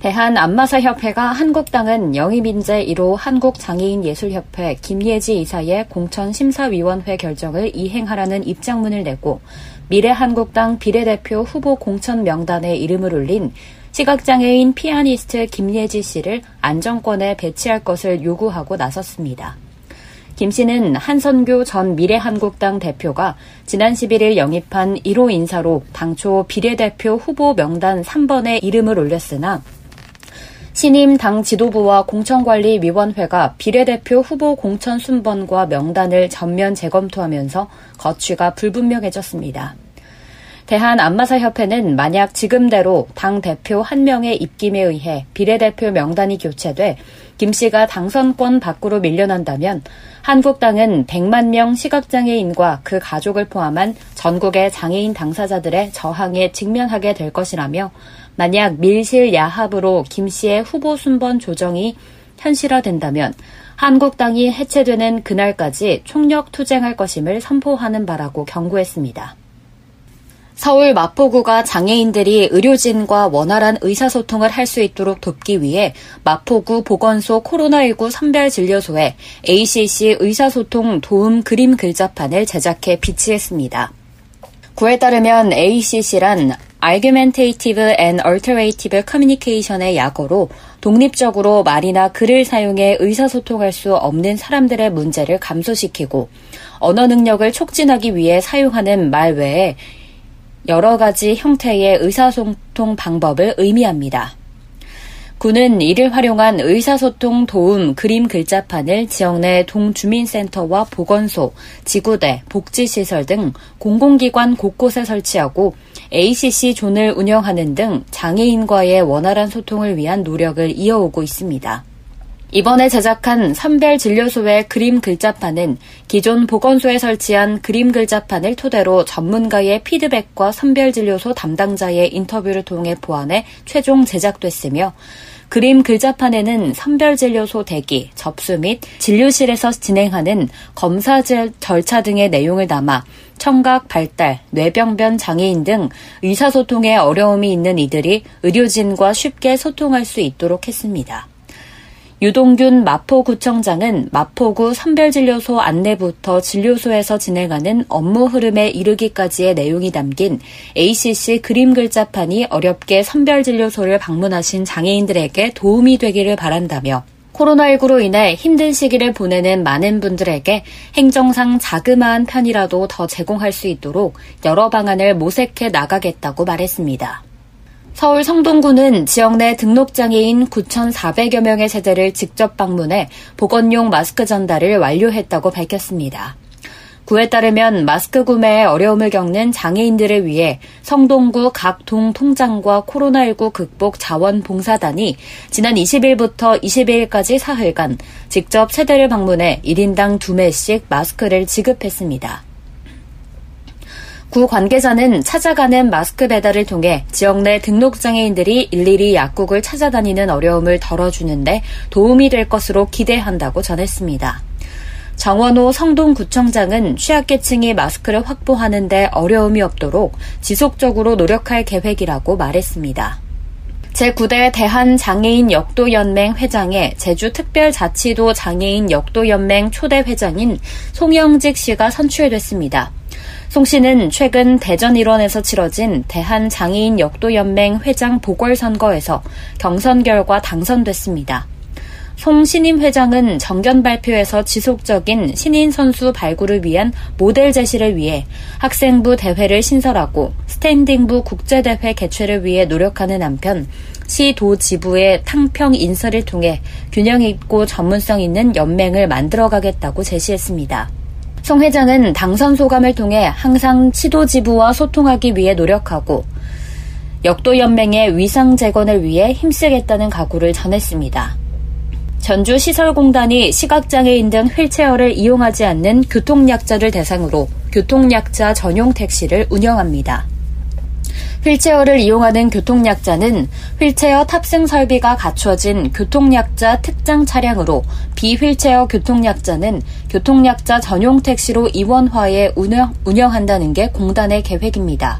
대한안마사협회가 한국당은 영희민재 1호 한국장애인예술협회 김예지 이사의 공천심사위원회 결정을 이행하라는 입장문을 내고 미래한국당 비례대표 후보 공천 명단에 이름을 올린 시각장애인 피아니스트 김예지 씨를 안정권에 배치할 것을 요구하고 나섰습니다. 김 씨는 한선교 전 미래한국당 대표가 지난 11일 영입한 1호 인사로 당초 비례대표 후보 명단 3번에 이름을 올렸으나 신임 당 지도부와 공천관리위원회가 비례대표 후보 공천 순번과 명단을 전면 재검토하면서 거취가 불분명해졌습니다. 대한안마사협회는 만약 지금대로 당 대표 한 명의 입김에 의해 비례대표 명단이 교체돼 김 씨가 당선권 밖으로 밀려난다면 한국당은 100만 명 시각장애인과 그 가족을 포함한 전국의 장애인 당사자들의 저항에 직면하게 될 것이라며 만약 밀실 야합으로 김 씨의 후보 순번 조정이 현실화된다면 한국당이 해체되는 그날까지 총력 투쟁할 것임을 선포하는 바라고 경고했습니다. 서울 마포구가 장애인들이 의료진과 원활한 의사소통을 할 수 있도록 돕기 위해 마포구 보건소 코로나19 선별진료소에 ACC 의사소통 도움 그림 글자판을 제작해 비치했습니다. 구에 따르면 ACC란 Argumentative and Alternative Communication의 약어로 독립적으로 말이나 글을 사용해 의사소통할 수 없는 사람들의 문제를 감소시키고 언어 능력을 촉진하기 위해 사용하는 말 외에 여러 가지 형태의 의사소통 방법을 의미합니다. 군은 이를 활용한 의사소통 도움 그림 글자판을 지역 내 동주민센터와 보건소, 지구대, 복지시설 등 공공기관 곳곳에 설치하고 ACC 존을 운영하는 등 장애인과의 원활한 소통을 위한 노력을 이어오고 있습니다. 이번에 제작한 선별진료소의 그림 글자판은 기존 보건소에 설치한 그림 글자판을 토대로 전문가의 피드백과 선별진료소 담당자의 인터뷰를 통해 보완해 최종 제작됐으며 그림 글자판에는 선별진료소 대기, 접수 및 진료실에서 진행하는 검사 절차 등의 내용을 담아 청각 발달, 뇌병변 장애인 등 의사소통에 어려움이 있는 이들이 의료진과 쉽게 소통할 수 있도록 했습니다. 유동균 마포구청장은 마포구 선별진료소 안내부터 진료소에서 진행하는 업무 흐름에 이르기까지의 내용이 담긴 ACC 그림 글자판이 어렵게 선별진료소를 방문하신 장애인들에게 도움이 되기를 바란다며 코로나19로 인해 힘든 시기를 보내는 많은 분들에게 행정상 자그마한 편이라도 더 제공할 수 있도록 여러 방안을 모색해 나가겠다고 말했습니다. 서울 성동구는 지역 내 등록장애인 9,400여 명의 세대를 직접 방문해 보건용 마스크 전달을 완료했다고 밝혔습니다. 구에 따르면 마스크 구매에 어려움을 겪는 장애인들을 위해 성동구 각 동 통장과 코로나19 극복 자원봉사단이 지난 20일부터 22일까지 사흘간 직접 세대를 방문해 1인당 2매씩 마스크를 지급했습니다. 구 관계자는 찾아가는 마스크 배달을 통해 지역 내 등록장애인들이 일일이 약국을 찾아다니는 어려움을 덜어주는데 도움이 될 것으로 기대한다고 전했습니다. 정원호 성동구청장은 취약계층이 마스크를 확보하는데 어려움이 없도록 지속적으로 노력할 계획이라고 말했습니다. 제9대 대한장애인 역도연맹 회장에 제주특별자치도 장애인 역도연맹 초대 회장인 송영직 씨가 선출됐습니다. 송 씨는 최근 대전 일원에서 치러진 대한장애인 역도연맹 회장 보궐선거에서 경선 결과 당선됐습니다. 송 신임 회장은 정견 발표에서 지속적인 신인 선수 발굴을 위한 모델 제시를 위해 학생부 대회를 신설하고 스탠딩부 국제대회 개최를 위해 노력하는 한편 시도 지부의 탕평 인설을 통해 균형 있고 전문성 있는 연맹을 만들어가겠다고 제시했습니다. 송 회장은 당선 소감을 통해 항상 시도지부와 소통하기 위해 노력하고 역도연맹의 위상 재건을 위해 힘쓰겠다는 각오를 전했습니다. 전주시설공단이 시각장애인 등 휠체어를 이용하지 않는 교통약자를 대상으로 교통약자 전용 택시를 운영합니다. 휠체어를 이용하는 교통약자는 휠체어 탑승 설비가 갖춰진 교통약자 특장 차량으로 비휠체어 교통약자는 교통약자 전용 택시로 이원화해 운영, 운영한다는 게 공단의 계획입니다.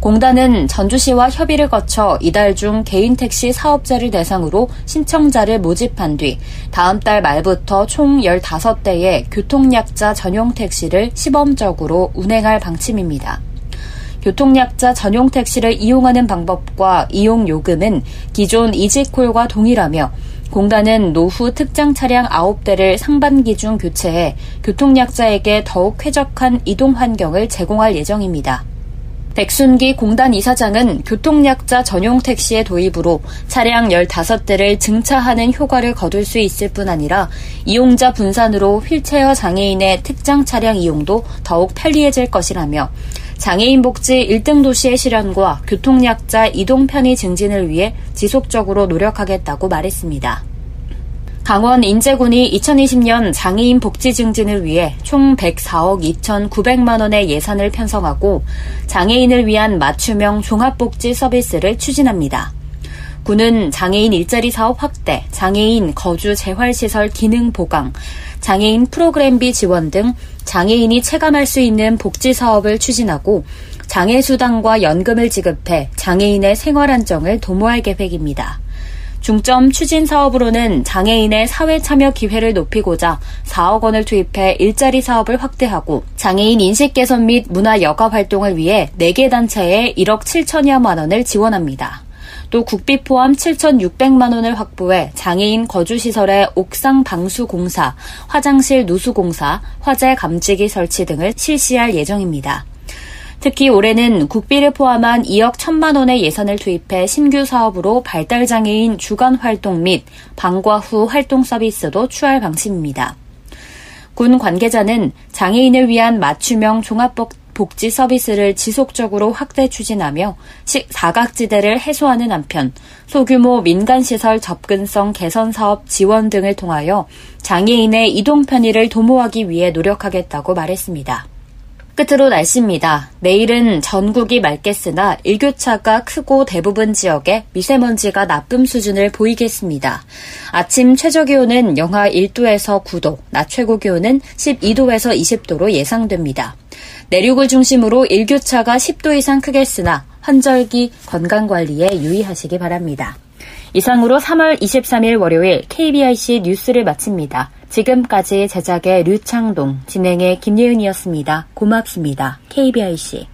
공단은 전주시와 협의를 거쳐 이달 중 개인 택시 사업자를 대상으로 신청자를 모집한 뒤 다음 달 말부터 총 15대의 교통약자 전용 택시를 시범적으로 운행할 방침입니다. 교통약자 전용 택시를 이용하는 방법과 이용 요금은 기존 이지콜과 동일하며 공단은 노후 특장 차량 9대를 상반기 중 교체해 교통약자에게 더욱 쾌적한 이동 환경을 제공할 예정입니다. 백순기 공단 이사장은 교통약자 전용 택시의 도입으로 차량 15대를 증차하는 효과를 거둘 수 있을 뿐 아니라 이용자 분산으로 휠체어 장애인의 특장 차량 이용도 더욱 편리해질 것이라며 장애인 복지 1등 도시의 실현과 교통약자 이동 편의 증진을 위해 지속적으로 노력하겠다고 말했습니다. 강원 인제군이 2020년 장애인 복지 증진을 위해 총 104억 2,900만 원의 예산을 편성하고 장애인을 위한 맞춤형 종합복지 서비스를 추진합니다. 군은 장애인 일자리 사업 확대, 장애인 거주 재활시설 기능 보강, 장애인 프로그램비 지원 등 장애인이 체감할 수 있는 복지 사업을 추진하고 장애 수당과 연금을 지급해 장애인의 생활 안정을 도모할 계획입니다. 중점 추진 사업으로는 장애인의 사회 참여 기회를 높이고자 4억 원을 투입해 일자리 사업을 확대하고 장애인 인식 개선 및 문화 여가 활동을 위해 4개 단체에 1억 7천여만 원을 지원합니다. 또 국비 포함 7,600만 원을 확보해 장애인 거주시설의 옥상 방수 공사, 화장실 누수 공사, 화재 감지기 설치 등을 실시할 예정입니다. 특히 올해는 국비를 포함한 2억 1천만 원의 예산을 투입해 신규 사업으로 발달장애인 주간 활동 및 방과 후 활동 서비스도 추할 방침입니다. 군 관계자는 장애인을 위한 맞춤형 종합복 복지 서비스를 지속적으로 확대 추진하며 사각지대를 해소하는 한편 소규모 민간시설 접근성 개선 사업 지원 등을 통하여 장애인의 이동 편의를 도모하기 위해 노력하겠다고 말했습니다. 끝으로 날씨입니다. 내일은 전국이 맑겠으나 일교차가 크고 대부분 지역에 미세먼지가 나쁨 수준을 보이겠습니다. 아침 최저 기온은 영하 1도에서 9도, 낮 최고 기온은 12도에서 20도로 예상됩니다. 내륙을 중심으로 일교차가 10도 이상 크겠으나 환절기 건강관리에 유의하시기 바랍니다. 이상으로 3월 23일 월요일 KBIC 뉴스를 마칩니다. 지금까지 제작의 류창동, 진행의 김예은이었습니다. 고맙습니다. KBIC.